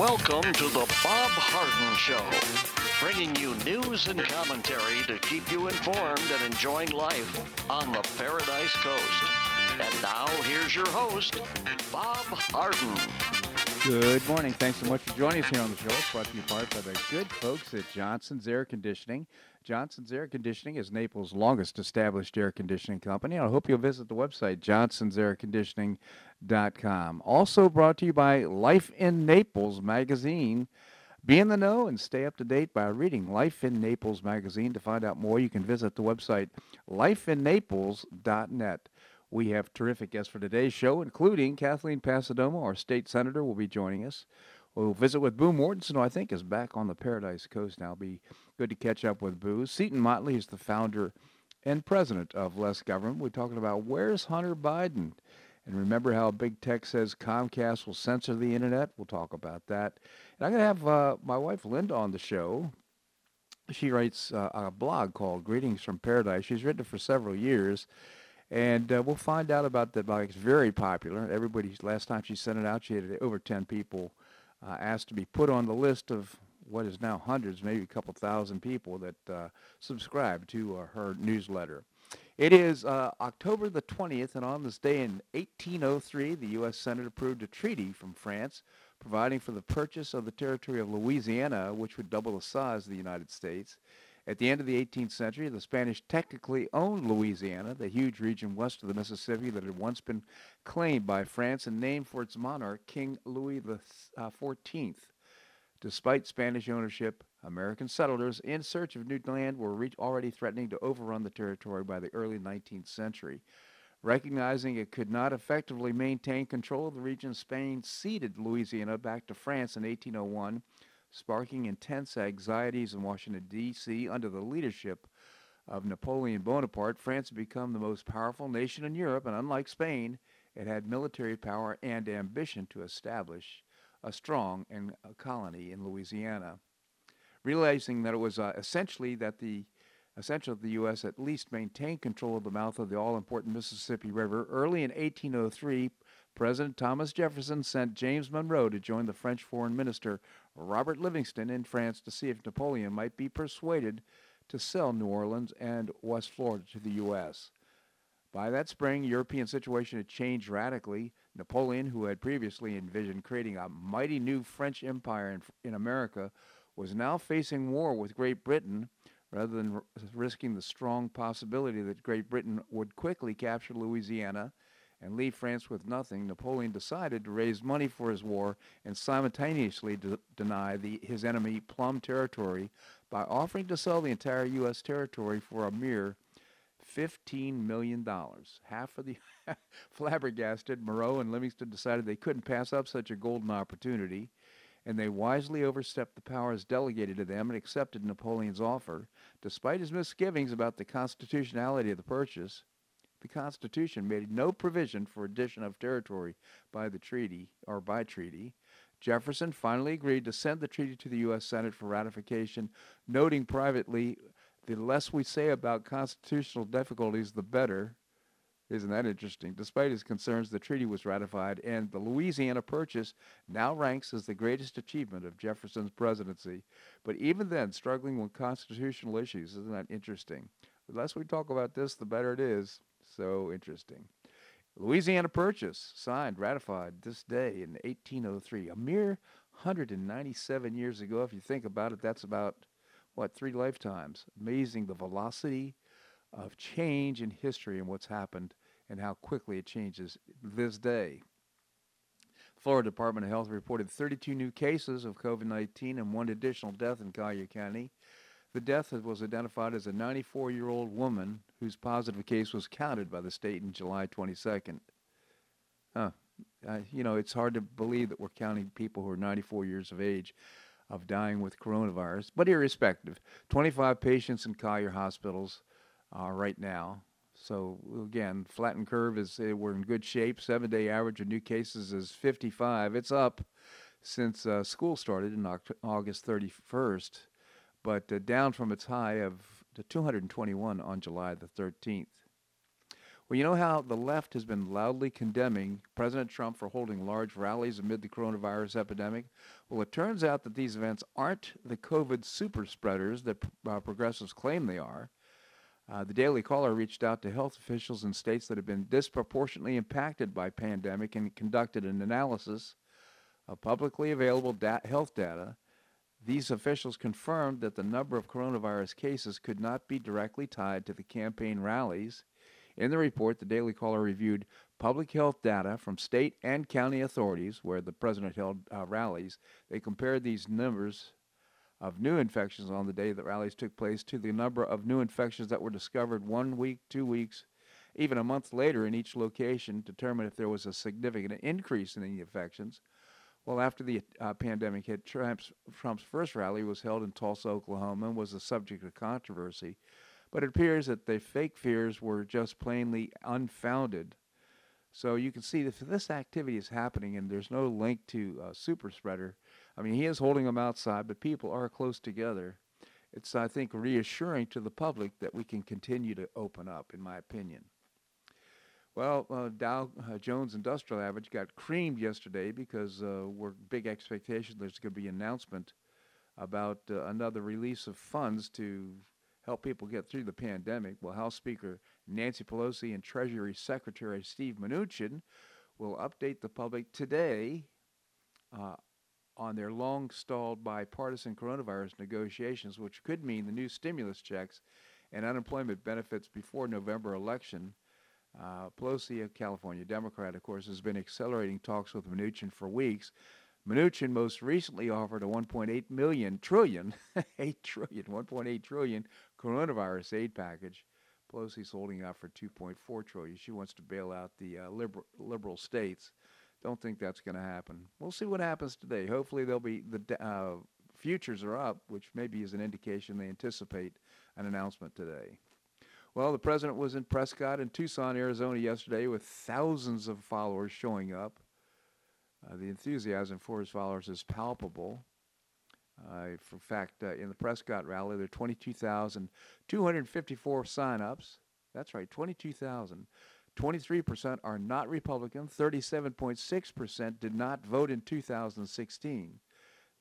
Welcome to the Bob Harden Show, bringing you news and commentary to keep you informed and enjoying life on the Paradise Coast. And now, here's your host, Bob Harden. Good morning. Thanks so much for joining us here on the show. It's brought to you part by the good folks at Johnson's Air Conditioning. Johnson's Air Conditioning is Naples' longest established air conditioning company. I hope you'll visit the website, johnsonsairconditioning.com. Also brought to you by Life in Naples magazine. Be in the know and stay up to date by reading Life in Naples magazine. To find out more, you can visit the website lifeinnaples.net. We have terrific guests for today's show, including Kathleen Passidomo, our state senator, will be joining us. We'll visit with Boo Mortenson, who I think is back on the Paradise Coast now. Be good to catch up with Boo. Seton Motley is the founder and president of Less Government. We're talking about where's Hunter Biden? And remember how big tech says Comcast will censor the internet? We'll talk about that. And I'm going to have uh, my wife Linda on the show. She writes uh, a blog called Greetings from Paradise. She's written it for several years. And uh, we'll find out about that blog. It's very popular. Everybody, last time she sent it out, she had over 10 people uh, asked to be put on the list of what is now hundreds, maybe a couple thousand people that uh, subscribe to uh, her newsletter. It is uh, October the 20th, and on this day in 1803, the U.S. Senate approved a treaty from France providing for the purchase of the territory of Louisiana, which would double the size of the United States. At the end of the 18th century, the Spanish technically owned Louisiana, the huge region west of the Mississippi that had once been claimed by France and named for its monarch, King Louis XIV. Uh, Despite Spanish ownership, American settlers in search of new land were already threatening to overrun the territory by the early 19th century. Recognizing it could not effectively maintain control of the region, Spain ceded Louisiana back to France in 1801 sparking intense anxieties in Washington, D.C. under the leadership of Napoleon Bonaparte. France had become the most powerful nation in Europe, and unlike Spain, it had military power and ambition to establish a strong and a colony in Louisiana. Realizing that it was uh, essentially that the essential that the U.S. at least maintain control of the mouth of the all-important Mississippi River, early in 1803, President Thomas Jefferson sent James Monroe to join the French foreign minister Robert Livingston in France to see if Napoleon might be persuaded to sell New Orleans and West Florida to the U.S. By that spring, European situation had changed radically. Napoleon, who had previously envisioned creating a mighty new French empire in, in America, was now facing war with Great Britain rather than risking the strong possibility that Great Britain would quickly capture Louisiana and leave France with nothing, Napoleon decided to raise money for his war and simultaneously de- deny the, his enemy plum territory by offering to sell the entire U.S. territory for a mere $15 million. Half of the flabbergasted, Monroe and Livingston decided they couldn't pass up such a golden opportunity, and they wisely overstepped the powers delegated to them and accepted Napoleon's offer. Despite his misgivings about the constitutionality of the purchase, the Constitution made no provision for addition of territory by the treaty or by treaty. Jefferson finally agreed to send the treaty to the U.S. Senate for ratification, noting privately, the less we say about constitutional difficulties, the better. Isn't that interesting? Despite his concerns, the treaty was ratified, and the Louisiana Purchase now ranks as the greatest achievement of Jefferson's presidency. But even then, struggling with constitutional issues, isn't that interesting? The less we talk about this, the better it is. So interesting. Louisiana Purchase, signed, ratified this day in 1803, a mere 197 years ago. If you think about it, that's about, what, three lifetimes. Amazing the velocity of change in history and what's happened and how quickly it changes this day. Florida Department of Health reported 32 new cases of COVID 19 and one additional death in Collier County. The death was identified as a 94 year old woman whose positive case was counted by the state in July 22nd. Huh. Uh, you know, it's hard to believe that we're counting people who are 94 years of age of dying with coronavirus, but irrespective, 25 patients in Collier hospitals uh, right now. So again, flattened curve is uh, we're in good shape. Seven day average of new cases is 55. It's up since uh, school started in August 31st but uh, down from its high of 221 on July the 13th. Well, you know how the left has been loudly condemning President Trump for holding large rallies amid the coronavirus epidemic? Well, it turns out that these events aren't the COVID super spreaders that uh, progressives claim they are. Uh, the Daily Caller reached out to health officials in states that have been disproportionately impacted by pandemic and conducted an analysis of publicly available da- health data. These officials confirmed that the number of coronavirus cases could not be directly tied to the campaign rallies in the report, the Daily Caller reviewed public health data from state and county authorities where the president held uh, rallies. They compared these numbers of new infections on the day that rallies took place to the number of new infections that were discovered one week, two weeks, even a month later in each location, to determine if there was a significant increase in the infections. Well, after the uh, pandemic hit, Trump's, Trump's first rally was held in Tulsa, Oklahoma, and was the subject of controversy but it appears that the fake fears were just plainly unfounded. So you can see if this activity is happening and there's no link to a super spreader, I mean, he is holding them outside, but people are close together. It's, I think, reassuring to the public that we can continue to open up, in my opinion. Well, uh, Dow uh, Jones Industrial Average got creamed yesterday because uh, we're big expectations. There's going to be an announcement about uh, another release of funds to help people get through the pandemic. Well, House Speaker Nancy Pelosi and Treasury Secretary Steve Mnuchin will update the public today uh, on their long stalled bipartisan coronavirus negotiations, which could mean the new stimulus checks and unemployment benefits before November election. Uh, Pelosi, a California Democrat, of course, has been accelerating talks with Mnuchin for weeks. Mnuchin most recently offered a 1.8 million trillion, 8 trillion, 1.8 trillion coronavirus aid package. Pelosi's holding out for 2.4 trillion. She wants to bail out the uh, liberal, liberal states. Don't think that's going to happen. We'll see what happens today. Hopefully, there'll be the uh, futures are up, which maybe is an indication they anticipate an announcement today. Well, the president was in Prescott in Tucson, Arizona yesterday with thousands of followers showing up. Uh, the enthusiasm for his followers is palpable. Uh, for fact, uh, in the Prescott rally, there are 22,254 sign-ups. That's right, 22,000. 23% are not Republican. 37.6% did not vote in 2016.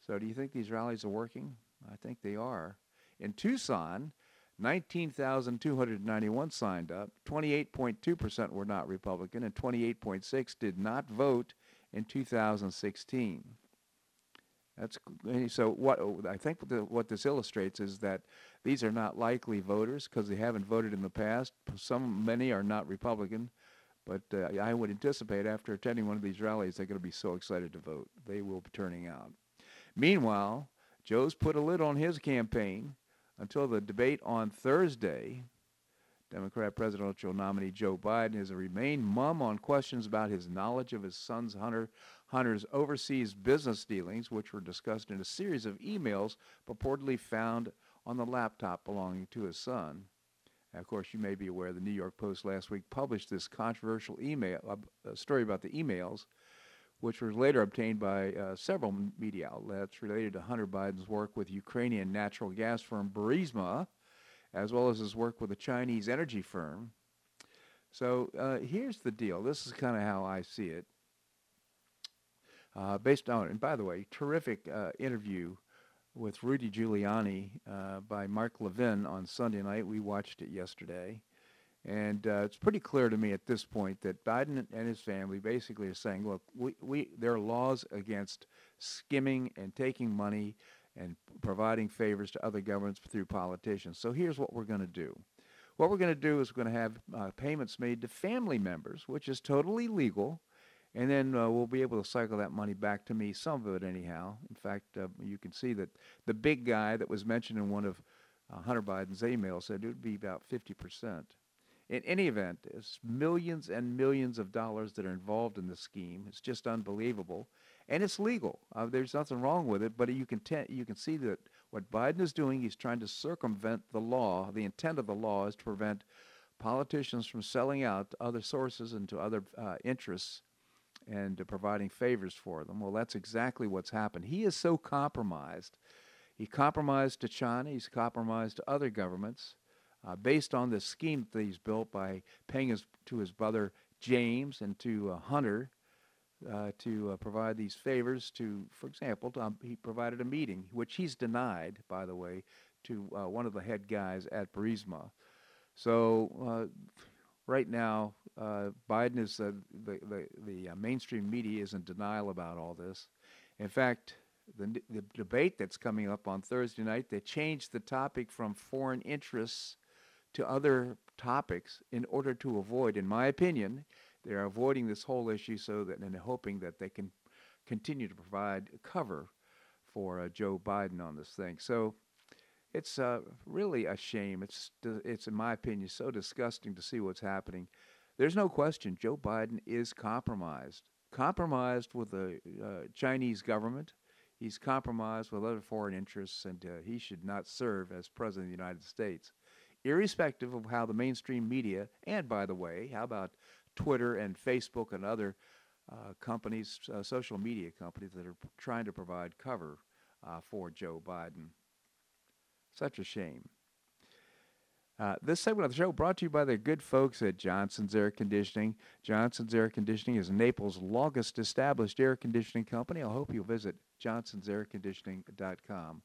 So do you think these rallies are working? I think they are. In Tucson, 19,291 signed up. 28.2% were not Republican, and 28.6 did not vote in 2016. That's so. What I think what, this illustrates is that these are not likely voters because they haven't voted in the past. Some, many are not Republican, but uh, I would anticipate after attending one of these rallies, they're going to be so excited to vote. They will be turning out. Meanwhile, Joe's put a lid on his campaign until the debate on Thursday. Democrat presidential nominee Joe Biden has remained mum on questions about his knowledge of his son's Hunter Hunter's overseas business dealings, which were discussed in a series of emails purportedly found on the laptop belonging to his son. Now, of course, you may be aware the New York Post last week published this controversial email uh, story about the emails, which was later obtained by uh, several media outlets related to Hunter Biden's work with Ukrainian natural gas firm Burisma, as well as his work with a Chinese energy firm. So uh, here's the deal. This is kind of how I see it uh, based on, and by the way, terrific uh, interview with Rudy Giuliani uh, by Mark Levin on Sunday night. We watched it yesterday. And uh, it's pretty clear to me at this point that Biden and his family basically are saying, look, we, we, there are laws against skimming and taking money and providing favors to other governments through politicians. So here's what we're going to do. What we're going to do is we're going to have uh, payments made to family members, which is totally legal and then uh, we'll be able to cycle that money back to me, some of it anyhow. In fact, uh, you can see that the big guy that was mentioned in one of uh, Hunter Biden's emails said it would be about 50%. In any event, it's millions and millions of dollars that are involved in the scheme. It's just unbelievable, and it's legal. Uh, there's nothing wrong with it, but you can te- you can see that what Biden is doing, he's trying to circumvent the law. The intent of the law is to prevent politicians from selling out to other sources and to other uh, interests and uh, providing favors for them. Well, that's exactly what's happened. He is so compromised. He compromised to China. He's compromised to other governments. Uh, based on the scheme that he's built by paying his, to his brother James and to uh, Hunter uh, to uh, provide these favors to, for example, um, he provided a meeting, which he's denied, by the way, to uh, one of the head guys at Burisma. So uh, right now, Biden is the the the, the mainstream media is in denial about all this. In fact, the, the debate that's coming up on Thursday night, they changed the topic from foreign interests to other topics in order to avoid, in my opinion, they're avoiding this whole issue so that and hoping that they can continue to provide cover for uh, Joe Biden on this thing. So it's uh, really a shame. It's it's in my opinion so disgusting to see what's happening. There's no question Joe Biden is compromised. Compromised with the uh, Chinese government. He's compromised with other foreign interests, and uh, he should not serve as president of the United States, irrespective of how the mainstream media, and by the way, how about Twitter and Facebook and other uh, companies, uh, social media companies that are trying to provide cover uh, for Joe Biden. Such a shame. Uh, this segment of the show brought to you by the good folks at Johnson's Air Conditioning. Johnson's Air Conditioning is Naples' longest established air conditioning company. I hope you'll visit johnsonsairconditioning.com.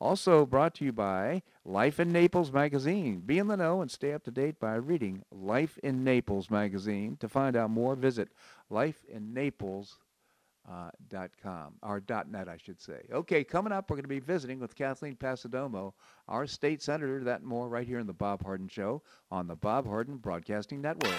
Also brought to you by Life in Naples magazine. Be in the know and stay up to date by reading Life in Naples magazine. To find out more, visit lifeinnaples.com uh, or .net, I should say. Okay, coming up, we're going to be visiting with Kathleen Passidomo, our state senator. That and more right here in the Bob Harden Show on the Bob Harden Broadcasting Network.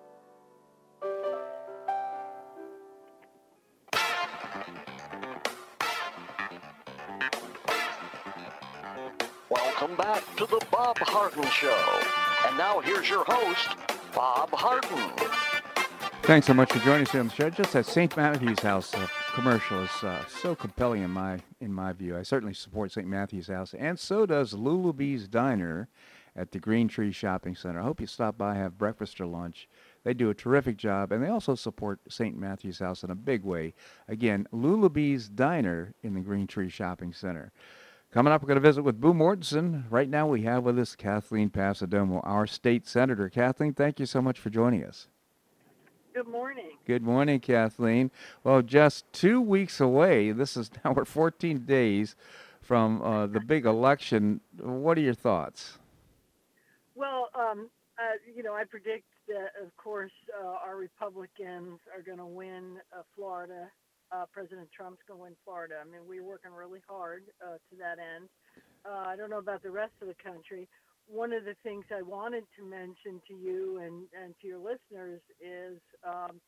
Harden Show. And now here's your host, Bob Harden. Thanks so much for joining us on the show. Just that St. Matthew's House uh, commercial is uh, so compelling in my in my view. I certainly support St. Matthew's House, and so does Lulabee's Diner at the Green Tree Shopping Center. I hope you stop by, have breakfast or lunch. They do a terrific job, and they also support St. Matthew's House in a big way. Again, Lulabee's Diner in the Green Tree Shopping Center. Coming up, we're going to visit with Boo Mortenson. Right now, we have with us Kathleen Passidomo, our state senator. Kathleen, thank you so much for joining us. Good morning. Good morning, Kathleen. Well, just two weeks away. This is now we're 14 days from uh, the big election. What are your thoughts? Well, um, uh, you know, I predict that, of course, uh, our Republicans are going to win uh, Florida. Uh, President Trump's going to win Florida. I mean, we're working really hard uh, to that end. Uh, I don't know about the rest of the country. One of the things I wanted to mention to you and, and to your listeners is, um,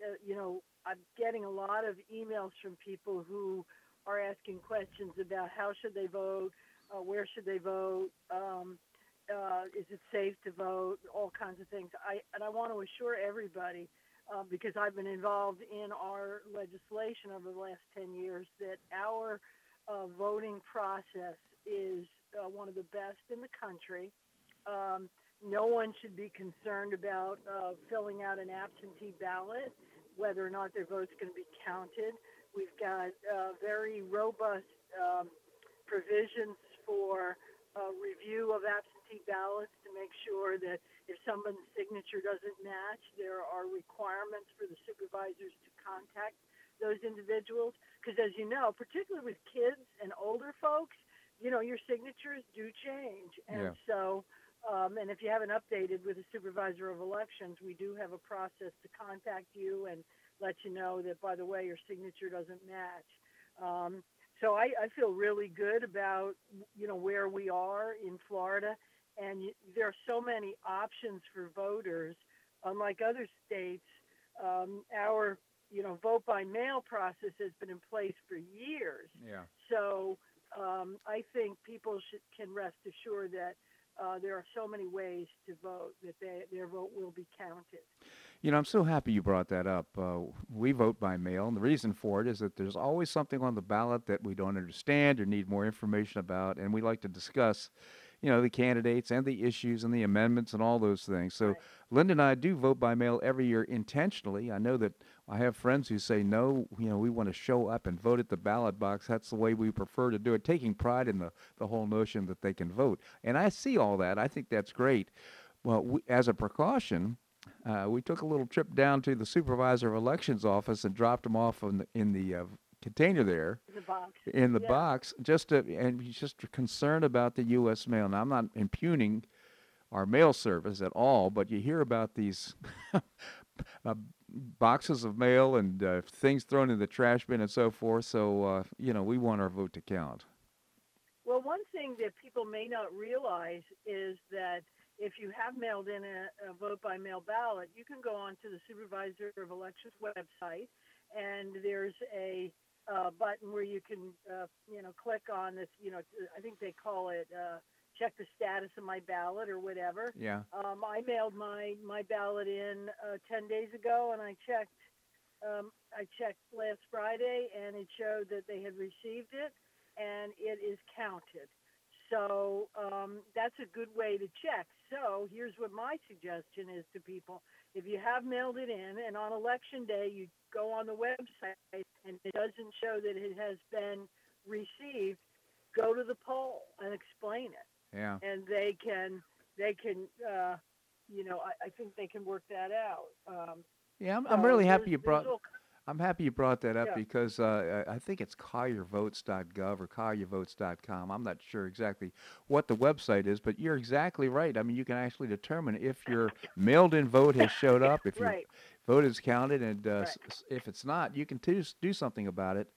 uh, you know, I'm getting a lot of emails from people who are asking questions about how should they vote, uh, where should they vote, um, uh, is it safe to vote, all kinds of things. I and I want to assure everybody, uh, because I've been involved in our legislation over the last ten years, that our uh, voting process is uh, one of the best in the country. Um, no one should be concerned about uh, filling out an absentee ballot, whether or not their vote's going to be counted. We've got uh, very robust um, provisions for uh, review of absentee ballots to make sure that if someone's signature doesn't match, there are requirements for the supervisors to contact those individuals. Because as you know, particularly with kids and older folks, you know, your signatures do change. And Yeah. so, um, and if you haven't updated with the supervisor of elections, we do have a process to contact you and let you know that, by the way, your signature doesn't match. Um, so I, I feel really good about you know where we are in Florida, and y- there are so many options for voters. Unlike other states, um, our you know vote by mail process has been in place for years. Yeah. So um, I think people should, can rest assured that uh, there are so many ways to vote that they, their vote will be counted. You know, I'm so happy you brought that up. Uh, we vote by mail, and the reason for it is that there's always something on the ballot that we don't understand or need more information about, and we like to discuss, you know, the candidates and the issues and the amendments and all those things. So, Right. Linda and I do vote by mail every year intentionally. I know that I have friends who say, no, you know, we want to show up and vote at the ballot box. That's the way we prefer to do it, taking pride in the, the whole notion that they can vote. And I see all that. I think that's great. Well, we, as a precaution, uh, we took a little trip down to the supervisor of elections office and dropped them off in the, in the uh, container there In the box. in the Yeah. box just to, and he's just concerned about the U.S. mail. Now, I'm not impugning our mail service at all, but you hear about these uh, boxes of mail and uh, things thrown in the trash bin and so forth. So, uh, you know, we want our vote to count. Well, one thing that people may not realize is that if you have mailed in a, a vote by mail ballot, you can go onto the Supervisor of Elections website, and there's a uh, button where you can, uh, you know, click on this. You know, I think they call it uh, check the status of my ballot or whatever. Yeah. Um, I mailed my my ballot in uh, ten days ago, and I checked. Um, I checked last Friday, and it showed that they had received it, and it is counted. So um, that's a good way to check. So here's what my suggestion is to people: if you have mailed it in, and on election day you go on the website and it doesn't show that it has been received, go to the poll and explain it Yeah. and they can they can uh, you know I, I think they can work that out. Um, Yeah, I'm, I'm really happy you brought. all- I'm happy you brought that up Yeah. because uh, I I think it's colliervotes.gov or colliervotes.com. I'm not sure exactly what the website is, but you're exactly right. I mean, you can actually determine if your mailed-in vote has showed up, if right. Vote is counted, and uh, Right. s- s- if it's not, you can do, do something about it.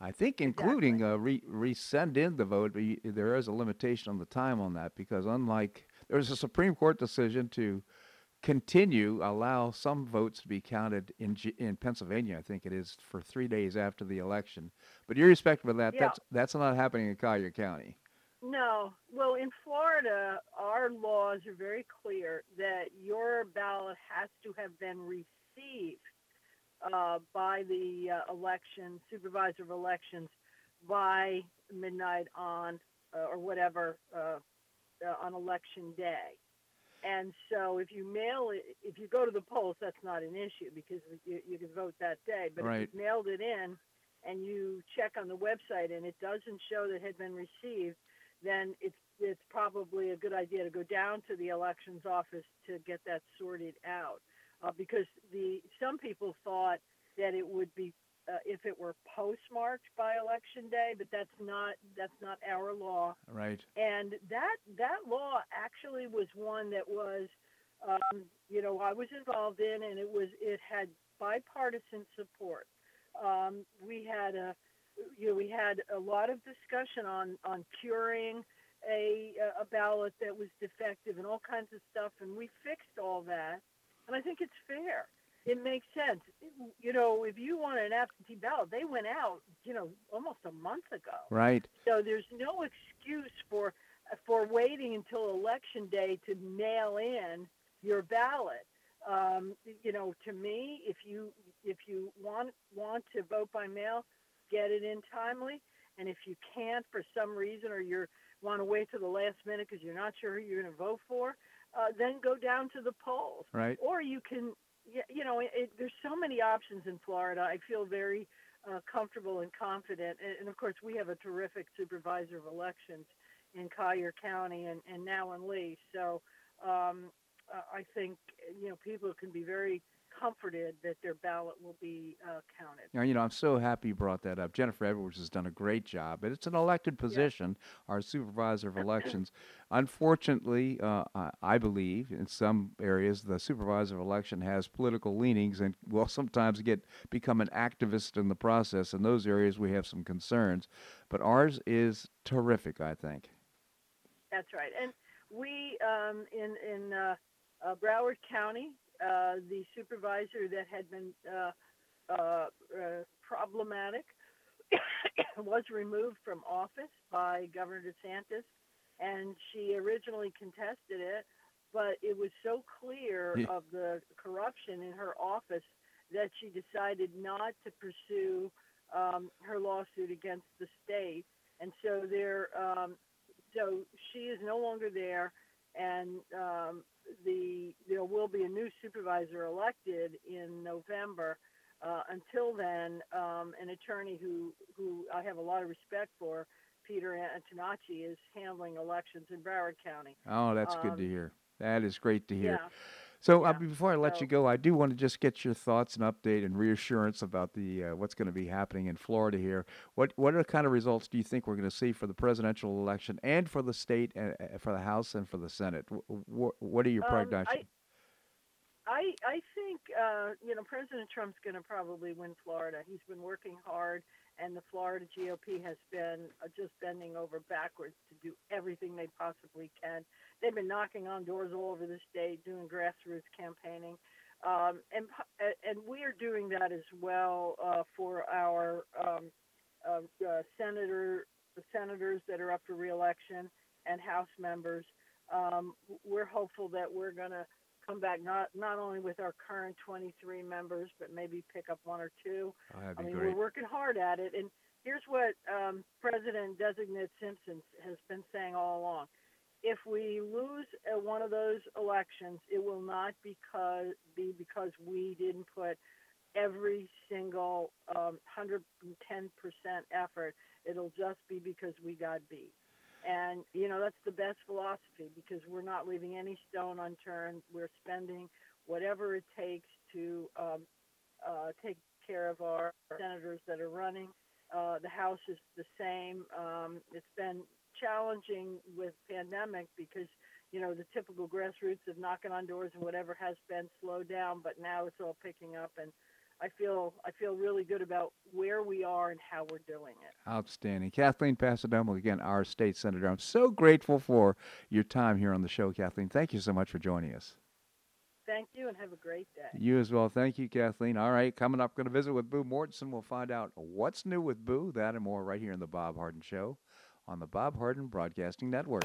I think including uh, re- resend in the vote, but you, there is a limitation on the time on that because unlike there's a Supreme Court decision to continue allow some votes to be counted in G- in Pennsylvania. I think it is for three days after the election. But irrespective of that, Yeah. that's that's not happening in Collier County. No, well, in Florida, our laws are very clear that your ballot has to have been received uh, by the uh, election supervisor of elections by midnight on uh, or whatever uh, uh, on election day. And so, if you mail it, if you go to the polls, that's not an issue because you, you can vote that day. But Right. if you mailed it in and you check on the website and it doesn't show that it had been received, then it's it's probably a good idea to go down to the elections office to get that sorted out. Uh, because the some people thought that it would be uh, if it were postmarked by election day, but that's not that's not our law. Right. And that that law actually was one that was, um, you know, I was involved in, and it was it had bipartisan support. Um, we had a, you know, we had a lot of discussion on on curing a a ballot that was defective and all kinds of stuff, and we fixed all that. And I think it's fair. It makes sense. You know, if you want an absentee ballot, they went out, you know, almost a month ago. Right. So there's no excuse for for waiting until election day to mail in your ballot. Um, you know, to me, if you if you want want to vote by mail, get it in timely. And if you can't for some reason, or you want to wait to the last minute because you're not sure who you're going to vote for, uh, then go down to the polls. Right. Or you can, you know, it, there's so many options in Florida. I feel very uh, comfortable and confident. And, and, of course, we have a terrific supervisor of elections in Collier County and, and now in Lee. So um, uh, I think, you know, people can be very comforted that their ballot will be uh, counted. Now, you know, I'm so happy you brought that up. Jennifer Edwards has done a great job, but it's an elected position, yeah. our supervisor of elections. Unfortunately, uh, I believe in some areas the supervisor of election has political leanings and will sometimes get become an activist in the process. In those areas, we have some concerns, but ours is terrific. I think. That's right, and we um, in in uh, uh, Broward County uh, the supervisor that had been uh, uh, uh problematic was removed from office by Governor DeSantis, and she originally contested it, but it was so clear yeah. of the corruption in her office that she decided not to pursue um, her lawsuit against the state, and so there, um, so she is no longer there, and um, the there will be a new supervisor elected in November. Uh, until then, um, an attorney who who I have a lot of respect for, Peter Antonacci, is handling elections in Broward County. Oh, that's um, good to um, hear. That is great to hear. Yeah. So uh, yeah. uh, before I let so, you go, I do want to just get your thoughts and update and reassurance about the uh, what's going to be happening in Florida here. What what are the kind of results do you think we're going to see for the presidential election and for the state and uh, for the House and for the Senate? What, what are your um, prognostications? I, I think uh, you know President Trump's going to probably win Florida. He's been working hard, and the Florida GOP has been uh, just bending over backwards to do everything they possibly can. They've been knocking on doors all over the state, doing grassroots campaigning, um, and and we are doing that as well uh, for our um, uh, uh, senator the senators that are up for reelection and House members. Um, we're hopeful that we're going to come back not not only with our current 23 members, but maybe pick up one or two. Oh, I mean, great. we're working hard at it, and here's what um, President Designate Simpson has been saying all along: if we lose one of those elections, it will not because be because we didn't put every single um, 110% effort. It'll just be because we got beat. And, you know, that's the best philosophy because we're not leaving any stone unturned. We're spending whatever it takes to um, uh, take care of our senators that are running. Uh, the House is the same. Um, it's been challenging with pandemic because, you know, the typical grassroots of knocking on doors and whatever has been slowed down, but now it's all picking up and I feel I feel really good about where we are and how we're doing it. Outstanding, Kathleen Passidomo, again, our state senator. I'm so grateful for your time here on the show, Kathleen. Thank you so much for joining us. Thank you, and have a great day. You as well. Thank you, Kathleen. All right, coming up, going to visit with Boo Mortenson. We'll find out what's new with Boo, that and more right here in the Bob Harden Show on the Bob Harden Broadcasting Network.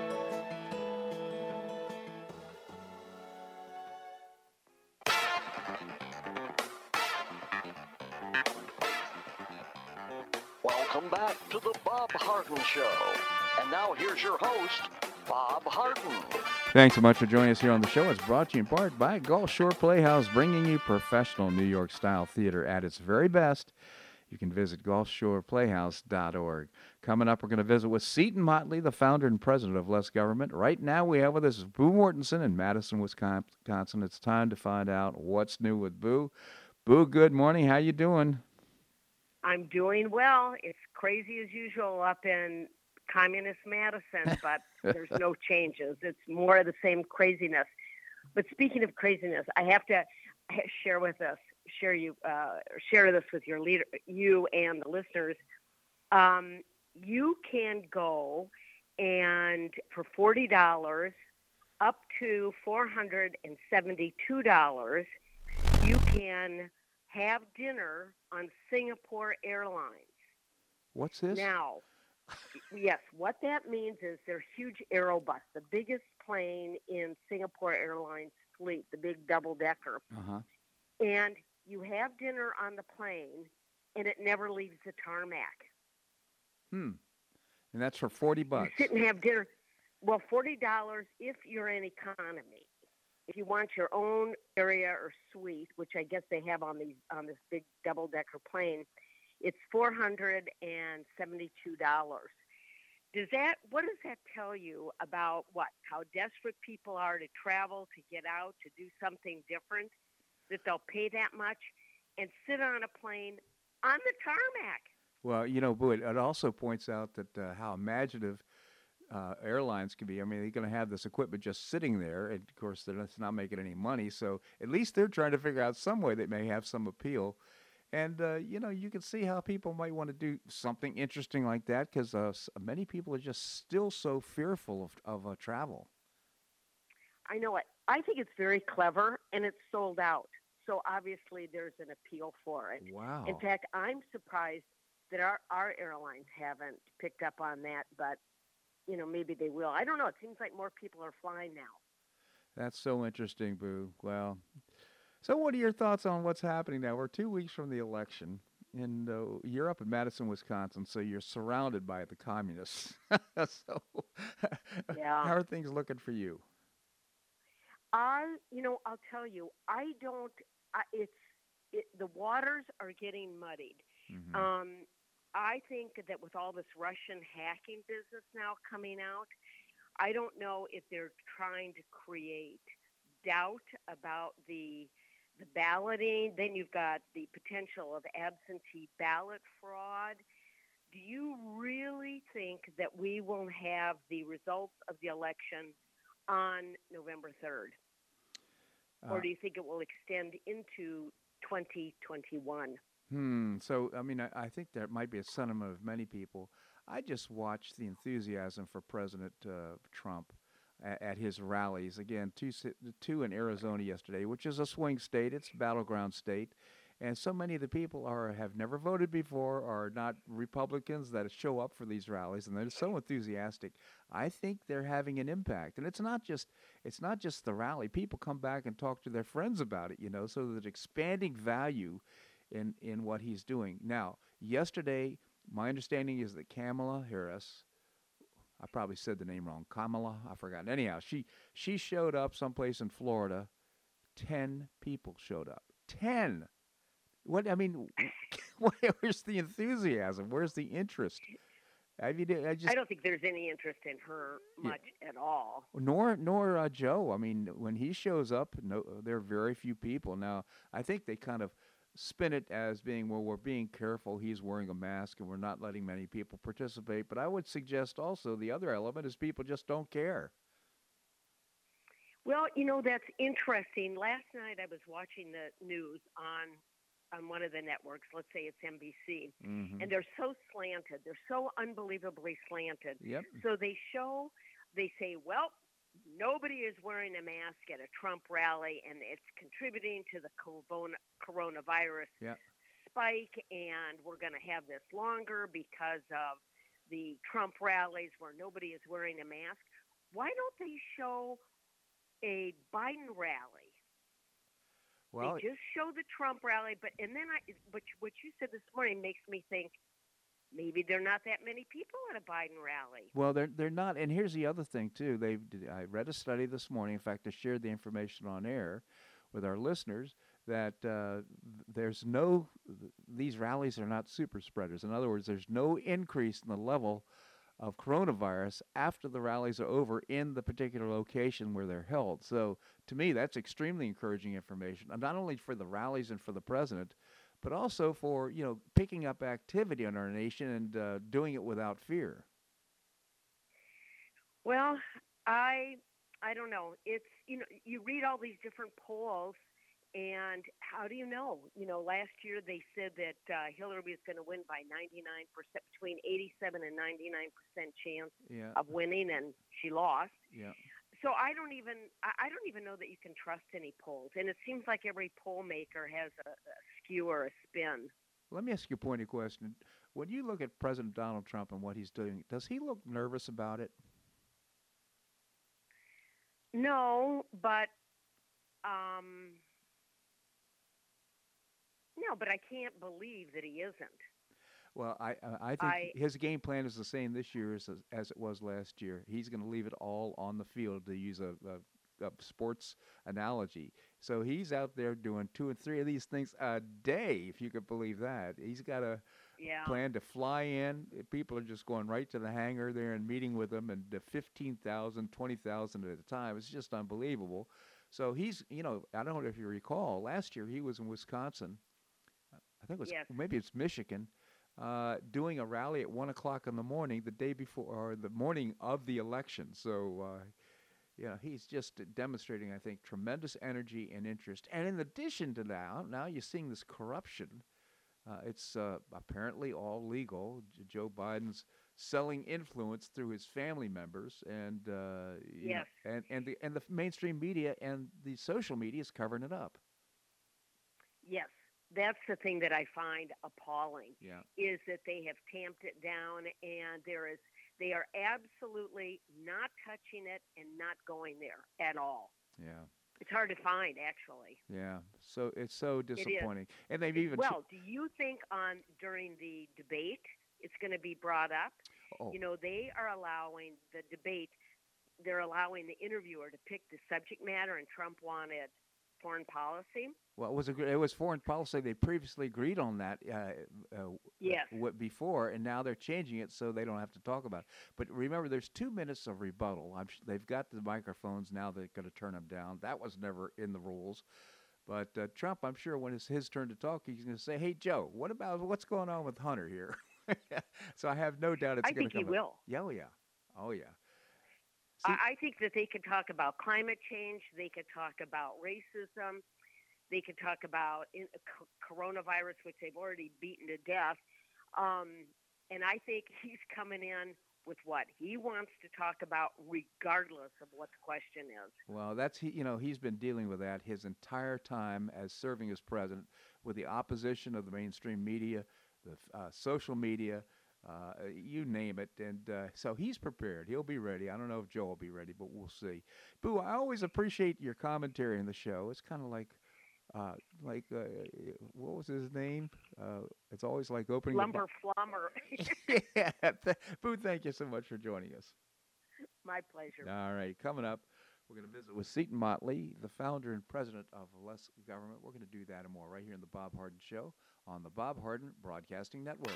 Thanks so much for joining us here on the show. It's brought to you in part by Gulf Shore Playhouse, bringing you professional New York style theater at its very best. You can visit gulfshoreplayhouse.org. Coming up, we're going to visit with Seton Motley, the founder and president of Less Government. Right now, we have with us Boo Mortenson in Madison, Wisconsin. It's time to find out what's new with Boo. Boo, good morning. How you doing? I'm doing well. It's crazy as usual up in communist Madison, but there's no changes. It's more of the same craziness. But speaking of craziness, I have to share with us, share you, uh, share this with your leader, you and the listeners. Um, you can go and for forty dollars, up to four hundred and seventy-two dollars, you can have dinner on Singapore Airlines. What's this? Now, yes, what that means is their huge Airbus, the biggest plane in Singapore Airlines fleet, the big double decker. Uh-huh. And you have dinner on the plane and it never leaves the tarmac. Hmm. And that's for 40 bucks. You sit and have dinner. Well, $40 if you're in economy. If you want your own area or suite, which I guess they have on these on this big double decker plane, it's four hundred and seventy two dollars. Does that what does that tell you about what how desperate people are to travel, to get out, to do something different? That they'll pay that much and sit on a plane on the tarmac. Well, you know, it, it also points out that uh, how imaginative uh, airlines can be. I mean, they're going to have this equipment just sitting there, and of course, they're not making any money. So at least they're trying to figure out some way that may have some appeal. And uh, you know, you can see how people might want to do something interesting like that because uh, many people are just still so fearful of of uh, travel. I know it. I think it's very clever, and it's sold out. So obviously, there's an appeal for it. Wow. In fact, I'm surprised that our our airlines haven't picked up on that, but you know, maybe they will. I don't know. It seems like more people are flying now. That's so interesting, Boo. Well, so what are your thoughts on what's happening now? We're two weeks from the election, and uh, you're up in Madison, Wisconsin, so you're surrounded by the communists. so, yeah. how are things looking for you? I, you know, I'll tell you, I don't. I, it's it, the waters are getting muddied. Mm-hmm. Um, I think that with all this Russian hacking business now coming out, I don't know if they're trying to create doubt about the the balloting. Then you've got the potential of absentee ballot fraud. Do you really think that we will have the results of the election on November 3rd? or Uh, do you think it will extend into 2021? Hmm. So, I mean, I, I think there might be a sentiment of many people. I just watched the enthusiasm for President uh, Trump at, at his rallies. Again, two two in Arizona yesterday, which is a swing state. It's a battleground state, and so many of the people are have never voted before, are not Republicans that show up for these rallies, and they're so enthusiastic. I think they're having an impact, and it's not just it's not just the rally. People come back and talk to their friends about it, you know. So there's expanding value in in what he's doing. Now, yesterday, my understanding is that Kamala Harris, I probably said the name wrong. Kamala, I forgot. Anyhow, she she showed up someplace in Florida. Ten people showed up. Ten. What I mean, where's the enthusiasm? Where's the interest? I mean, I just I don't think there's any interest in her much at all. nor nor uh, Joe. I mean, when he shows up, no, there are very few people. Now, I think they kind of spin it as being, well, we're being careful. He's wearing a mask, and we're not letting many people participate. But I would suggest also the other element is people just don't care. Well, you know that's interesting. Last night I was watching the news on on one of the networks. Let's say it's NBC, Mm-hmm. and they're so slanted. They're so unbelievably slanted. Yep. So they show, they say, well, nobody is wearing a mask at a Trump rally, and it's contributing to the coronavirus Yeah. spike, and we're going to have this longer because of the Trump rallies where nobody is wearing a mask. Why don't they show a Biden rally? Well, they just show the Trump rally, but and then I, you- what you said this morning makes me think maybe there are not that many people at a Biden rally. Well, they're they're not. And here's the other thing too. They I read a study this morning. In fact, I shared the information on air with our listeners that uh, there's no these rallies are not super spreaders. In other words, there's no increase in the level of coronavirus after the rallies are over in the particular location where they're held. So to me, that's extremely encouraging information, not only for the rallies and for the president, but also for you know picking up activity in our nation and uh, doing it without fear. Well, I I don't know. It's you know you read all these different polls, and how do you know? You know, last year they said that uh, Hillary was going to win by 99 percent, between 87 and 99 percent chance Yeah. of winning, and she lost. Yeah. So I don't even I don't even know that you can trust any polls, and it seems like every poll maker has a, a skew or a spin. Let me ask you a pointed question. When you look at President Donald Trump and what he's doing, does he look nervous about it? No, but um, no, but I can't believe that he isn't. Well, I uh, I think I- his game plan is the same this year as as it was last year. He's going to leave it all on the field to use a, a, a sports analogy. So he's out there doing two and three of these things a day, if you could believe that. He's got a Yeah. plan to fly in. People are just going right to the hangar there and meeting with him, and the 15,000, 20,000 at a time. It's just unbelievable. So he's, you know, I don't know if you recall, last year he was in Wisconsin. I think it was Yes. maybe it's Michigan, uh, doing a rally at one o'clock in the morning, the day before or the morning of the election. So, uh, yeah, he's just demonstrating, I think, tremendous energy and interest. And in addition to that, now you're seeing this corruption. Uh, it's uh, apparently all legal. J- Joe Biden's selling influence through his family members, and uh, you know, and and the and the mainstream media and the social media is covering it up. Yes, that's the thing that I find appalling Yeah. is that they have tamped it down, and there is they are absolutely not touching it and not going there at all. Yeah. It's hard to find, actually. Yeah. So it's so is. disappointing. And they've even Well, do you think on during the debate it's going to be brought up? oh, You know, they are allowing the debate. They're allowing the interviewer to pick the subject matter, and Trump wanted foreign policy. Well, it was a, it was foreign policy. They previously agreed on that. Uh, uh, yes. W- before, and now they're changing it so they don't have to talk about it. But remember, there's two minutes of rebuttal. I'm, they've got the microphones now. They're going to turn them down. That was never in the rules. But uh, Trump, I'm sure when it's his turn to talk, he's going to say, "Hey, Joe, what about what's going on with Hunter here?" so I have no doubt it's going to come. I think he will. Yeah, oh yeah, oh yeah. I, think that they could talk about climate change. They could talk about racism. They could talk about in, uh, coronavirus, which they've already beaten to death. Um, and I think he's coming in with what he wants to talk about, regardless of what the question is. Well, that's he. You know, he's been dealing with that his entire time as serving as president, with the opposition of the mainstream media, the uh, social media, uh, you name it. And uh, so he's prepared. He'll be ready. I don't know if Joe will be ready, but we'll see. Boo, I always appreciate your commentary in the show. It's kind of like. Uh, like uh, what was his name? Uh, it's always like opening. Lumber Flummer. yeah, Boo. Thank you so much for joining us. My pleasure. All right, coming up, we're going to visit with Seton Motley, the founder and president of Less Government. We're going to do that and more right here in the Bob Harden Show on the Bob Harden Broadcasting Network.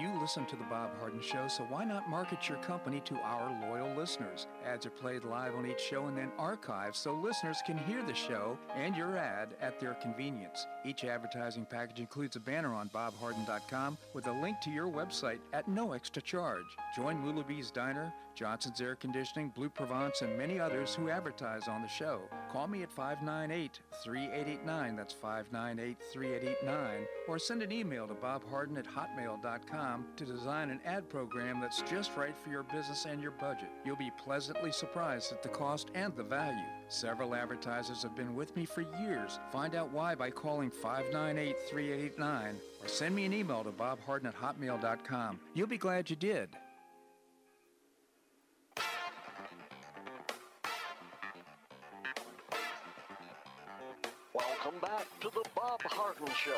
You listen to The Bob Harden Show, so why not market your company to our loyal listeners? Ads are played live on each show and then archived so listeners can hear the show and your ad at their convenience. Each advertising package includes a banner on bobharden.com with a link to your website at no extra charge. Join Lulabee's Diner, Johnson's Air Conditioning, Blue Provence, and many others who advertise on the show. Call me at 598 3889, that's 598 3889, or send an email to bobharden at hotmail.com to design an ad program that's just right for your business and your budget. You'll be pleasantly surprised at the cost and the value. Several advertisers have been with me for years. Find out why by calling 598 3889 or send me an email to bobharden at hotmail.com. You'll be glad you did. Welcome back to the Bob Harden Show.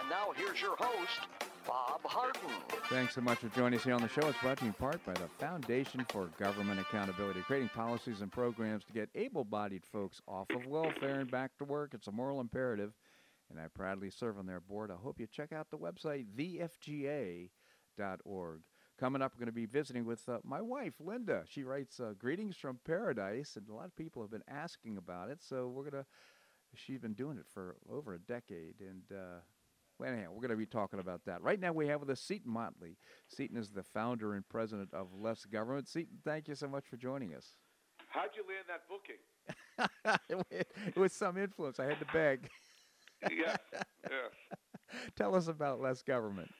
And now here's your host, Bob Harden. Thanks so much for joining us here on the show. It's brought to you in part by the Foundation for Government Accountability, creating policies and programs to get able bodied folks off of welfare and back to work. It's a moral imperative, and I proudly serve on their board. I hope you check out the website, thefga.org. Coming up, we're going to be visiting with uh, my wife, Linda. She writes uh, Greetings from Paradise, and a lot of people have been asking about it, so we're going to. She's been doing it for over a decade, and uh, well, anyhow, we're going to be talking about that. Right now, we have with us Seton Motley. Seton is the founder and president of Less Government. Seton, thank you so much for joining us. How'd you land that booking? it was some influence. I had to beg. yes, yes. Tell us about Less Government.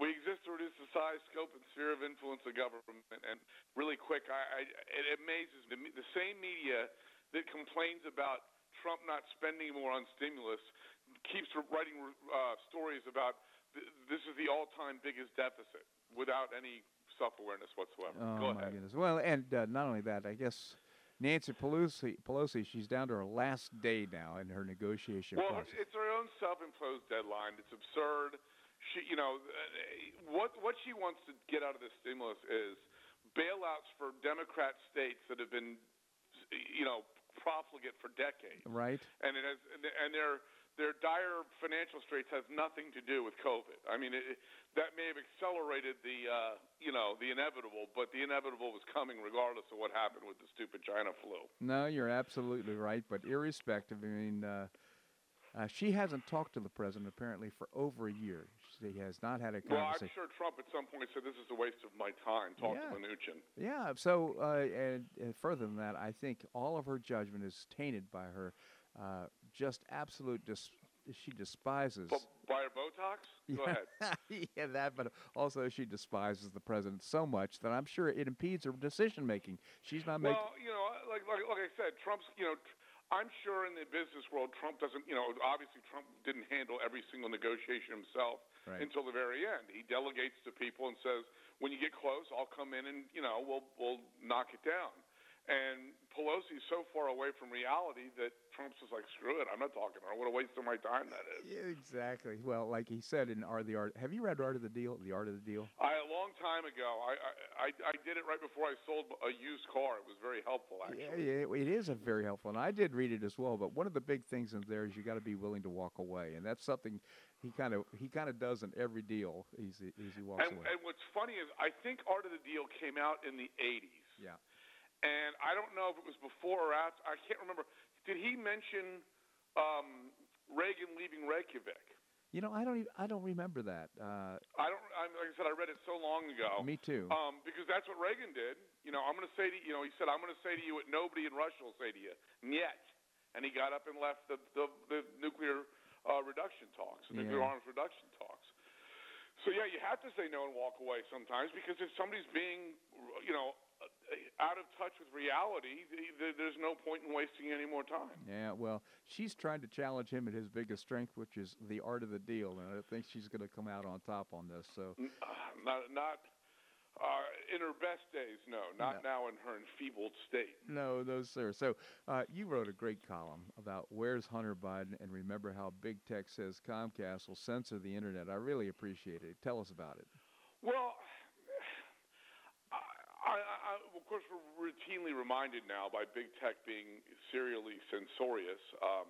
We exist to reduce the size, scope, and sphere of influence of government. And really quick, I, I, it amazes me. The same media that complains about Trump not spending more on stimulus keeps writing uh, stories about th- this is the all-time biggest deficit without any self-awareness whatsoever. Oh Go my ahead. goodness! Well, and uh, not only that, I guess Nancy Pelosi, Pelosi, she's down to her last day now in her negotiation Well, process. it's her own self-imposed deadline. It's absurd. She, you know, what what she wants to get out of this stimulus is bailouts for Democrat states that have been, you know, profligate for decades. Right. And it has, and their their dire financial straits has nothing to do with COVID. I mean, it, that may have accelerated the, uh, you know, the inevitable, but the inevitable was coming regardless of what happened with the stupid China flu. No, you're absolutely right. But irrespective, I mean, uh, uh, she hasn't talked to the president apparently for over a year. She has not had a conversation. Well, I'm sure Trump at some point said this is a waste of my time. Talk Yeah. to Mnuchin. Yeah. So, uh, and, and further than that, I think all of her judgment is tainted by her uh, just absolute. Dis- she despises. But buy her Botox? Go yeah, ahead. yeah, that. But also, she despises the president so much that I'm sure it impedes her decision making. She's not making. Well, you know, like, like like I said, Trump's. You know, tr- I'm sure in the business world, Trump doesn't. You know, obviously Trump didn't handle every single negotiation himself Right. until the very end. He delegates to people and says, "When you get close, I'll come in and you know we'll we'll knock it down." And Pelosi's so far away from reality that Trump's just like, "Screw it, I'm not talking to her. What a waste of my time that is." Yeah, exactly. Well, like he said in Art of the Art. Have you read Art of the Deal? The Art of the Deal. I a long time ago. I, I I I did it right before I sold a used car. It was very helpful, actually. Yeah, yeah, it is a very helpful, and I did read it as well. But one of the big things in there is you got to be willing to walk away, and that's something he kind of he kind of does in every deal. As he, as he walks And, away. and what's funny is I think Art of the Deal came out in the 80s. yeah. And I don't know if it was before or after. I can't remember. Did he mention um, Reagan leaving Reykjavik? You know, I don't even, I don't remember that. Uh, I don't. I'm, like I said, I read it so long ago. me too. Um, because that's what Reagan did. You know, I'm going to say to you know, he said, I'm going to say to you what nobody in Russia will say to you. Yet, and he got up and left the the, the nuclear uh, reduction talks, the nuclear arms reduction talks. So yeah, you have to say no and walk away sometimes because if somebody's being, you know, out of touch with reality, th- th- there's no point in wasting any more time. yeah. Well, she's trying to challenge him at his biggest strength, which is the art of the deal, and I think she's going to come out on top on this. So. Uh, Not not uh, in her best days, no, not now in her enfeebled state. No, no, sir. So uh, you wrote a great column about where's Hunter Biden, and remember how big tech says Comcast will censor the internet. I really appreciate it. Tell us about it. Well, I, I, I, of course, we're routinely reminded now by big tech being serially censorious. Um,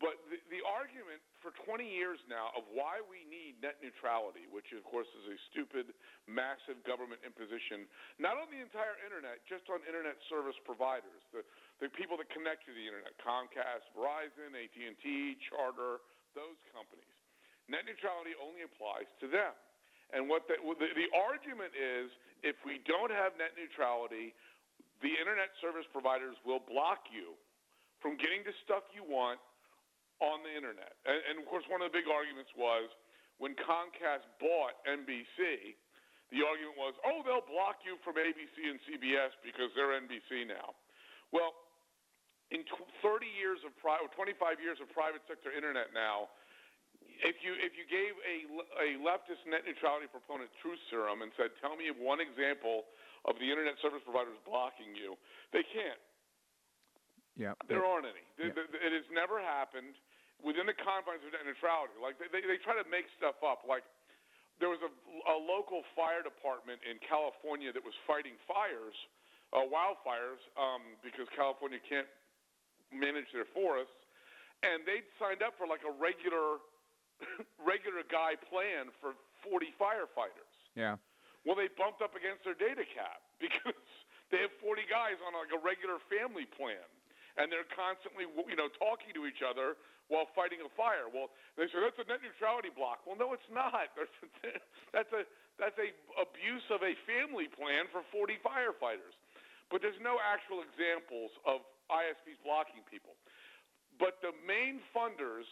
but the, the argument for 20 years now of why we need net neutrality, which of course is a stupid, massive government imposition, not on the entire internet, just on internet service providers, the, the people that connect to the internet, Comcast, Verizon, AT&T, Charter, those companies. Net neutrality only applies to them. And what the, the, the argument is, if we don't have net neutrality, the internet service providers will block you from getting the stuff you want on the internet. And, and of course, one of the big arguments was when Comcast bought NBC, the argument was, oh, they'll block you from ABC and CBS because they're NBC now. Well, in 30 years of pri- 25 years of private sector internet now, if you if you gave a, a leftist net neutrality proponent truth serum and said, "Tell me one example of the internet service providers blocking you," they can't. Yeah. There aren't any. Yeah. It has never happened within the confines of net neutrality. Like they, they, they try to make stuff up. Like there was a, a local fire department in California that was fighting fires, uh, wildfires, um, because California can't manage their forests, and they'd signed up for like a regular, regular guy plan for 40 firefighters. Yeah. Well, they bumped up against their data cap because they have 40 guys on like a regular family plan, and they're constantly, you know, talking to each other while fighting a fire. Well, they say that's a net neutrality block. Well, no, it's not. That's a that's a abuse of a family plan for 40 firefighters. But there's no actual examples of ISPs blocking people. But the main funders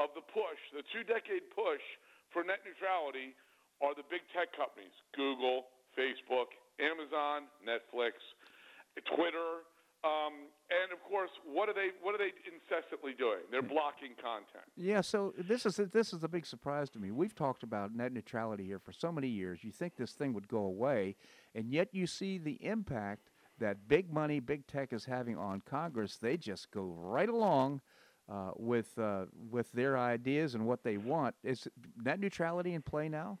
of the push, the two-decade push for net neutrality, are the big tech companies: Google, Facebook, Amazon, Netflix, Twitter, um, and of course, what are they? What are they incessantly doing? They're blocking content. Yeah, so this is this is a big surprise to me. We've talked about net neutrality here for so many years. You think this thing would go away, and yet you see the impact that big money, big tech is having on Congress. They just go right along uh, with uh, with their ideas and what they want. Is net neutrality in play now?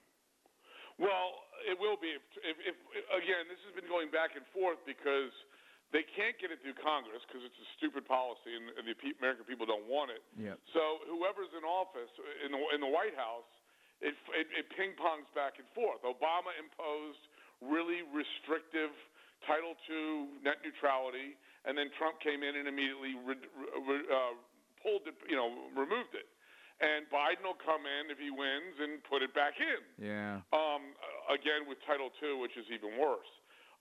Well, it will be. If, if, if again, this has been going back and forth because they can't get it through Congress because it's a stupid policy and, and the American people don't want it. Yep. So whoever's in office in the in the White House, it, it, it ping pongs back and forth. Obama imposed really restrictive Title II net neutrality, and then Trump came in and immediately re, re, uh, pulled it, you know, removed it. And Biden will come in if he wins and put it back in. Yeah. Um, again with Title II, which is even worse.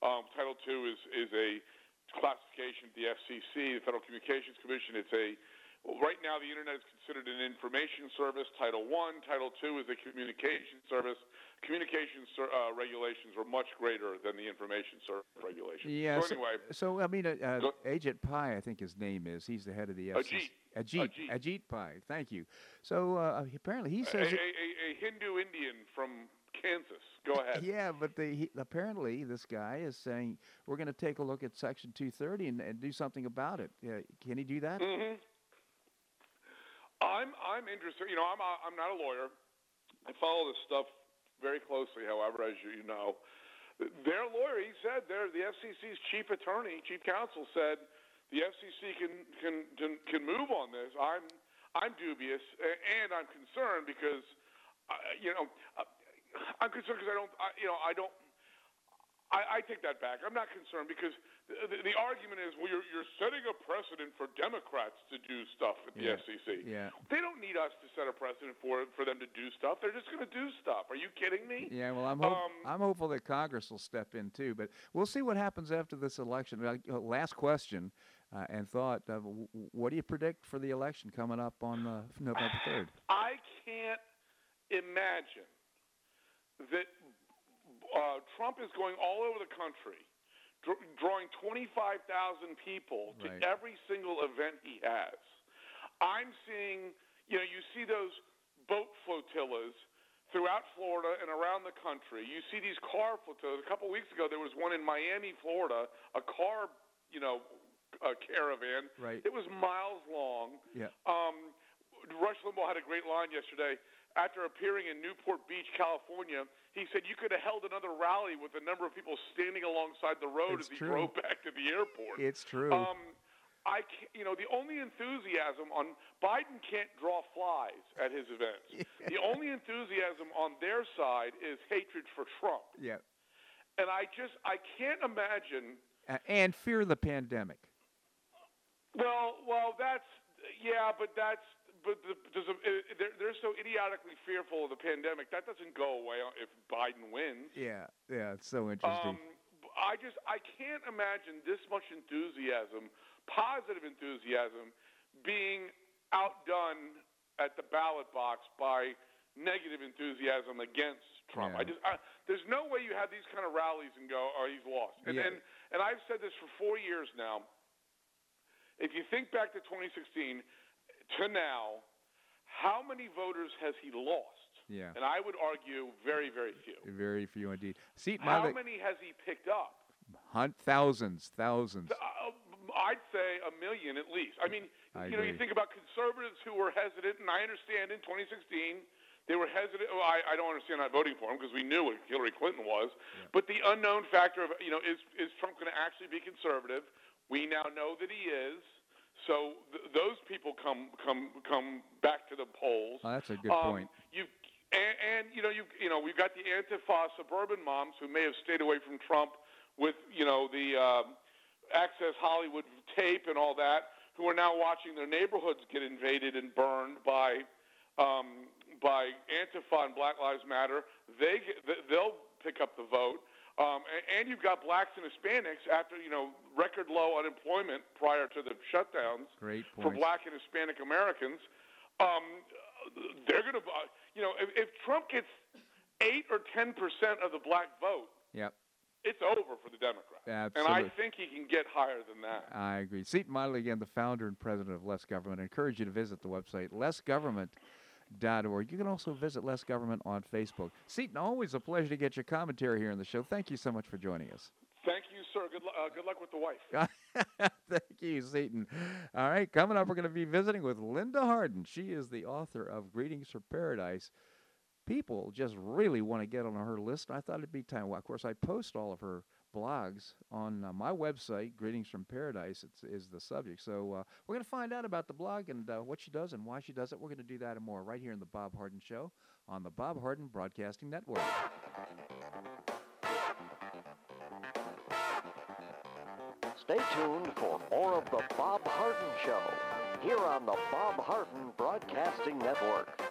Um, Title II is is a classification of the FCC, the Federal Communications Commission. It's a well, right now the internet is considered an information service. Title One, Title Two is a communication service. Communications uh, regulations are much greater than the information service regulations. Yeah. So anyway, so, I mean, uh, uh, Ajit Pai, I think his name is. He's the head of the FCC. Ajit. Ajit. Ajit Pai. Thank you. So uh, apparently he says. a, it- a, a Hindu Indian from Kansas. Go ahead. Yeah, but the, he, apparently this guy is saying we're going to take a look at Section 230 and, and do something about it. Yeah, can he do that? hmm I'm I'm interested. You know, I'm a, I'm not a lawyer. I follow this stuff very closely. However, as you know, their lawyer, he said, their the FCC's chief attorney, chief counsel said the FCC can can can, can move on this. I'm I'm dubious and I'm concerned because, uh, you know, uh, I'm concerned because I don't, I, you know, I don't. I, I take that back. I'm not concerned because the, the, the argument is, well, you're, you're setting a precedent for Democrats to do stuff at the Yeah. FCC. Yeah. They don't need us to set a precedent for for them to do stuff. They're just going to do stuff. Are you kidding me? Yeah, well, I'm hope, Um, I'm hopeful that Congress will step in too, but we'll see what happens after this election. Uh, last question uh, and thought: uh, What do you predict for the election coming up on uh, November third? I can't imagine that uh, Trump is going all over the country, dr- drawing 25,000 people to Right. every single event he has. I'm seeing, you know, you see those boat flotillas throughout Florida and around the country. You see these car flotillas. A couple weeks ago, there was one in Miami, Florida, a car, you know, a caravan. Right. It was miles long. Yeah. Um, Limbaugh had a great line yesterday. After appearing in Newport Beach, California, he said you could have held another rally with a number of people standing alongside the road It's as he drove back to the airport. It's true. Um, I can't, you know, the only enthusiasm on Biden can't draw flies at his events. The only enthusiasm on their side is hatred for Trump, yeah, and I just I can't imagine. A- and fear the pandemic. Well, well, that's yeah, but that's but the, a, they're, they're so idiotically fearful of the pandemic that doesn't go away if Biden wins. Yeah, yeah, it's so interesting. Um, I just I can't imagine this much enthusiasm, positive enthusiasm, being outdone at the ballot box by negative enthusiasm against Trump. Yeah. I just I, there's no way you have these kind of rallies and go, oh, he's lost. And Yeah. and and I've said this for four years now. If you think back to 2016 to now, how many voters has he lost? yeah, And I would argue very, very few. very few indeed. See, How many has he picked up? hunt thousands, thousands. Uh, I'd say a million at least. I mean, I you know, you think about conservatives who were hesitant, and I understand in 2016 they were hesitant. Well, I, I don't understand not voting for him because we knew what Hillary Clinton was. But the unknown factor of, you know, is is Trump going to actually be conservative? We now know that he is. So th- those people come come come back to the polls. Oh, that's a good Um, point. You and, and you know you you know we've got the Antifa suburban moms who may have stayed away from Trump with you know the um, Access Hollywood tape and all that, who are now watching their neighborhoods get invaded and burned by um, by Antifa and Black Lives Matter. They they'll pick up the vote. Um, and, and you've got blacks and Hispanics after you know record low unemployment prior to the shutdowns for black and Hispanic Americans. Um, they're going to, you know, if, if Trump gets eight or ten percent of the black vote, Yep, it's over for the Democrats. Absolutely. And I think he can get higher than that. I agree. Seton Motley, again, the founder and president of Less Government. I encourage you to visit the website, You can also visit Less Government on Facebook. Seton, always a pleasure to get your commentary here on the show. Thank you so much for joining us. Thank you, sir. Good, uh, good luck with the wife. Thank you, Seton. All right, coming up, we're going to be visiting with Linda Harden. She is the author of Greetings from Paradise people just really want to get on her list. I thought it'd be time. Well, of course, I post all of her blogs on uh, my website. Greetings from Paradise it's, is the subject. So uh, we're going to find out about the blog and uh, what she does and why she does it. We're going to do that and more right here in the Bob Harden Show on the Bob Harden Broadcasting Network. Stay tuned for more of the Bob Harden Show here on the Bob Harden Broadcasting Network.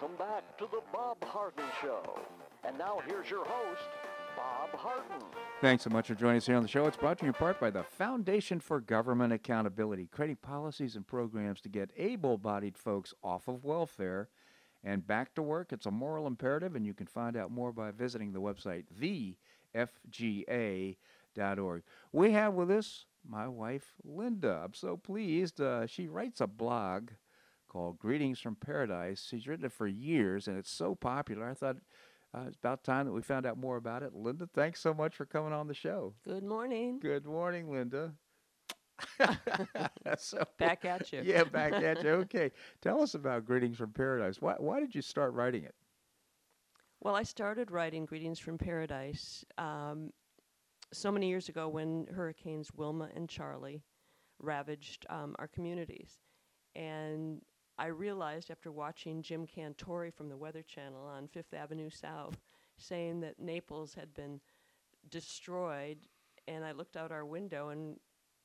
Welcome back to the Bob Harden Show. And now here's your host, Bob Harden. Thanks so much for joining us here on the show. It's brought to you in part by the Foundation for Government Accountability, creating policies and programs to get able bodied folks off of welfare and back to work. It's a moral imperative, and you can find out more by visiting the website, thefga.org. We have with us my wife, Linda. I'm so pleased. Uh, she writes a blog called Greetings from Paradise. She's written it for years, and it's so popular. I thought uh, it's about time that we found out more about it. Linda, thanks so much for coming on the show. Good morning. Good morning, Linda. so, Back at you. Yeah, back at you. Okay. Tell us about Greetings from Paradise. Why, why did you start writing it? Well, I started writing Greetings from Paradise um, so many years ago when Hurricanes Wilma and Charley ravaged um, our communities. And I realized after watching Jim Cantore from the Weather Channel on Fifth Avenue South saying that Naples had been destroyed, and I looked out our window and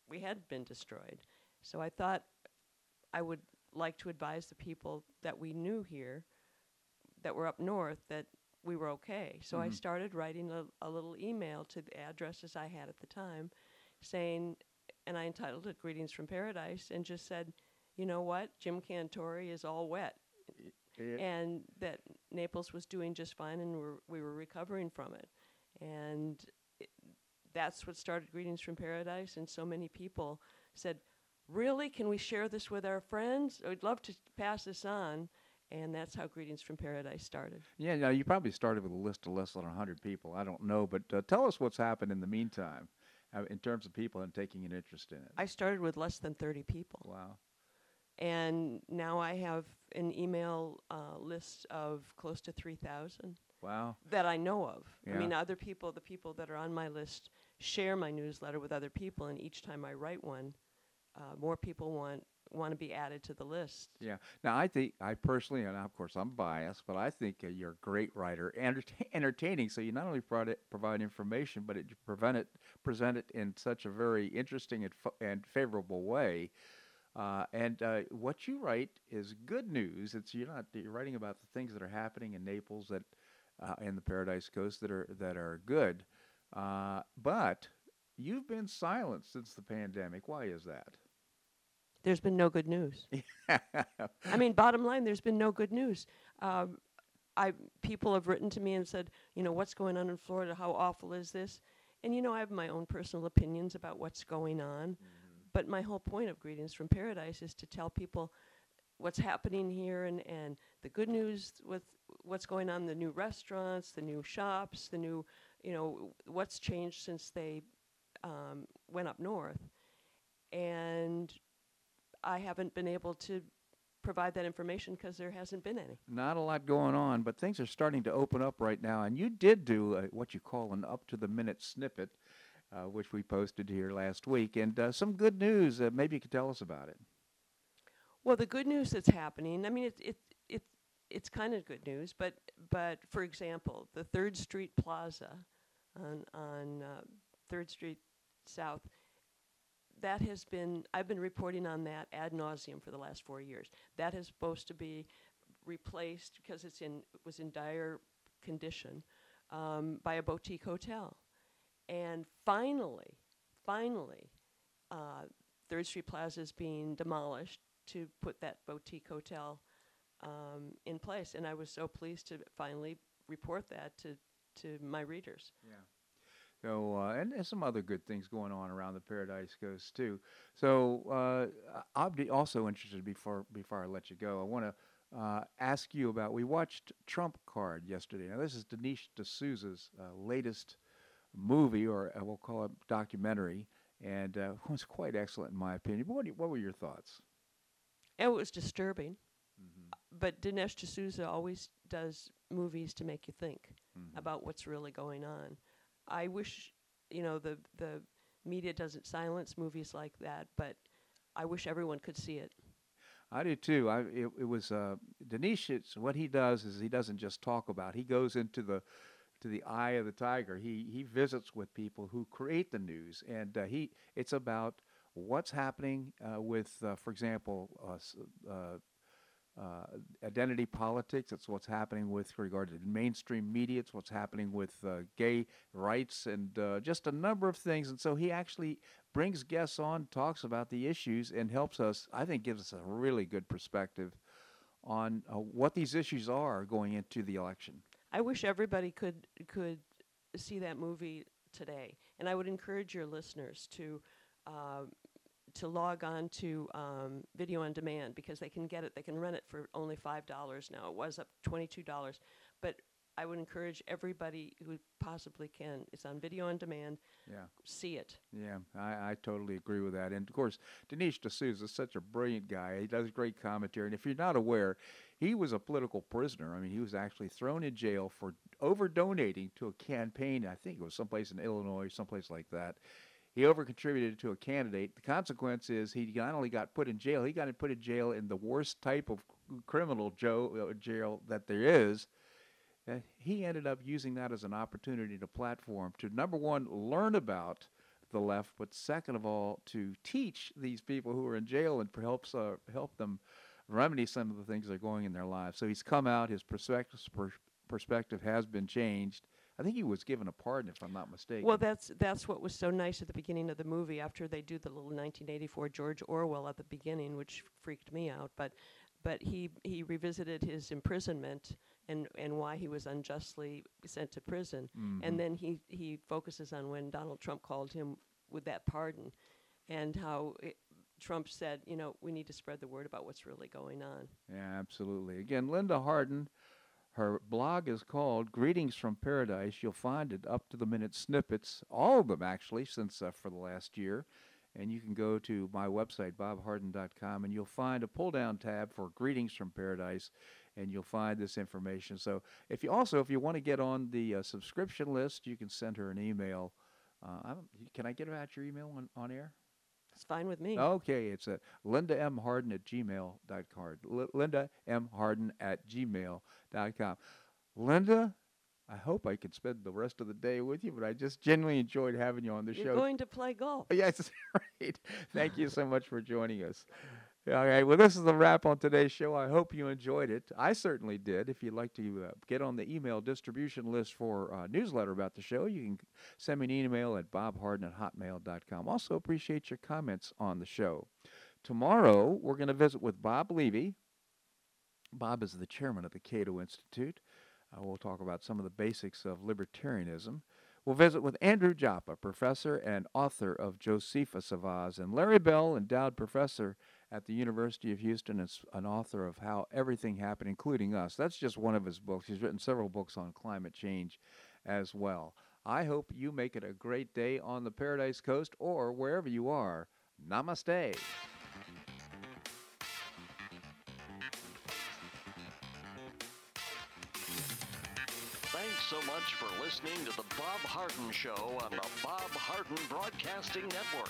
we had been destroyed. So I thought I would like to advise the people that we knew here that were up north that we were okay. So I mm-hmm. started writing a, a little email to the addresses I had at the time saying, and I entitled it Greetings from Paradise and just said, you know what? Jim Cantore is all wet. And that Naples was doing just fine and we're, we were recovering from it. And it, that's what started Greetings from Paradise. And so many people said, Really? Can we share this with our friends? We'd love to pass this on. And that's how Greetings from Paradise started. Yeah, now you probably started with a list of less than 100 people. I don't know, but uh, tell us what's happened in the meantime uh, in terms of people and taking an interest in it. I started with less than 30 people. wow. And now I have an email uh, list of close to 3,000 Wow. that I know of. Yeah. I mean, other people, the people that are on my list, share my newsletter with other people, and each time I write one, uh, more people want want to be added to the list. Yeah. Now, I think I personally, and of course I'm biased, but I think uh, you're a great writer, entertain, entertaining. So you not only provide, provide information, but it, you prevent it, present it in such a very interesting and, fo- and favorable way. Uh, and uh, what you write is good news. It's you're not you're writing about the things that are happening in Naples that uh, in the Paradise Coast that are that are good. Uh, but you've been silent since the pandemic. Why is that? There's been no good news. I mean, bottom line, there's been no good news. Um, I people have written to me and said, you know, what's going on in Florida? How awful is this? And you know, I have my own personal opinions about what's going on. But my whole point of Greetings from Paradise is to tell people what's happening here and, and the good news with what's going on, the new restaurants, the new shops, the new, you know, what's changed since they um, went up north. And I haven't been able to provide that information because there hasn't been any. Not a lot going on, but things are starting to open up right now. And you did do uh what you call an up to the minute snippet uh, which we posted here last week, and uh, some good news. Uh, maybe you could tell us about it. Well, the good news that's happening. I mean, it it it it's kind of good news, but but for example, the Third Street Plaza on on uh, Third Street South. That has been I've been reporting on that ad nauseum for the last four years. That is supposed to be replaced because it's in it was in dire condition um, by a boutique hotel, and finally, finally, uh, Third Street Plaza is being demolished to put that boutique hotel um, in place, and I was so pleased to finally report that to to my readers. Yeah. So, uh, and there's some other good things going on around the Paradise Coast too. So, uh, be also interested before before I let you go. I want to uh, ask you about. We watched Trump Card yesterday. Now, this is Dinesh D'Souza's uh, latest movie, or uh, we'll call it documentary, and uh, it was quite excellent in my opinion. What, you- what were your thoughts? It was disturbing, but Dinesh D'Souza always does movies to make you think about what's really going on. I wish, you know, the the media doesn't silence movies like that, but I wish everyone could see it. I do too. I it, it was uh, Dinesh. It's what he does is he doesn't just talk about. He goes into the to the eye of the tiger. He he visits with people who create the news, and uh, he it's about what's happening uh, with, uh, for example, uh, uh, uh, identity politics. It's what's happening with regard to mainstream media. It's what's happening with gay rights and just a number of things. And so he actually brings guests on, talks about the issues, and helps us. I think gives us a really good perspective on what these issues are going into the election. I wish everybody could could see that movie today, and I would encourage your listeners to uh, to log on to um, Video on Demand because they can get it. They can rent it for only five dollars now. It was up twenty two dollars, but I would encourage everybody who possibly can. It's on Video on Demand. Yeah. See it. Yeah, I, I totally agree with that. And of course, Dinesh D'Souza is such a brilliant guy. He does great commentary. And if you're not aware, he was a political prisoner. I mean, he was actually thrown in jail for over donating to a campaign. I think it was someplace in Illinois, someplace like that. He over contributed to a candidate. The consequence is he not only got put in jail, he got put in jail in the worst type of criminal uh, jail that there is. He ended up using that as an opportunity to platform to number one learn about the left, but second of all to teach these people who are in jail and helps uh, help them remedy some of the things that are going in their lives. So he's come out. His perspective per- perspective has been changed. I think he was given a pardon, if I'm not mistaken. Well, that's that's what was so nice at the beginning of the movie. After they do the little 1984 George Orwell at the beginning, which freaked me out, but but he he revisited his imprisonment and and why he was unjustly sent to prison, mm-hmm. and then he he focuses on when Donald Trump called him with that pardon, and how. It, Trump said, you know, we need to spread the word about what's really going on. Yeah, absolutely. Again, Linda Harden, her blog is called Greetings from Paradise. You'll find it up to the minute snippets, all of them actually, since uh, for the last year. And you can go to my website, bobharden.com, and you'll find a pull down tab for Greetings from Paradise, and you'll find this information. So, if you also, if you want to get on the uh, subscription list, you can send her an email. Uh, can I get her out your email on, on air? It's fine with me. Okay, it's at Linda M. Harden at gmail.com. L- Linda M. Harden at gmail.com. Linda, I hope I could spend the rest of the day with you, but I just genuinely enjoyed having you on the You're show. going to play golf. Yes, right. Thank you so much for joining us. All right, well, this is the wrap on today's show. I hope you enjoyed it. I certainly did. If you'd like to uh, get on the email distribution list for uh, newsletter about the show, you can send me an email at bobharden at hotmail.com. Also, appreciate your comments on the show. Tomorrow, we're going to visit with Bob Levy. Bob is the chairman of the Cato Institute. Uh, we'll talk about some of the basics of libertarianism. We'll visit with Andrew Joppa, professor and author of Josephus of Oz, and Larry Bell, endowed professor at the University of Houston, and s- an author of How Everything Happened, including Us. That's just one of his books. He's written several books on climate change as well. I hope you make it a great day on the Paradise Coast or wherever you are. Namaste. Thanks so much for listening to the Bob Harden Show on the Bob Harden Broadcasting Network.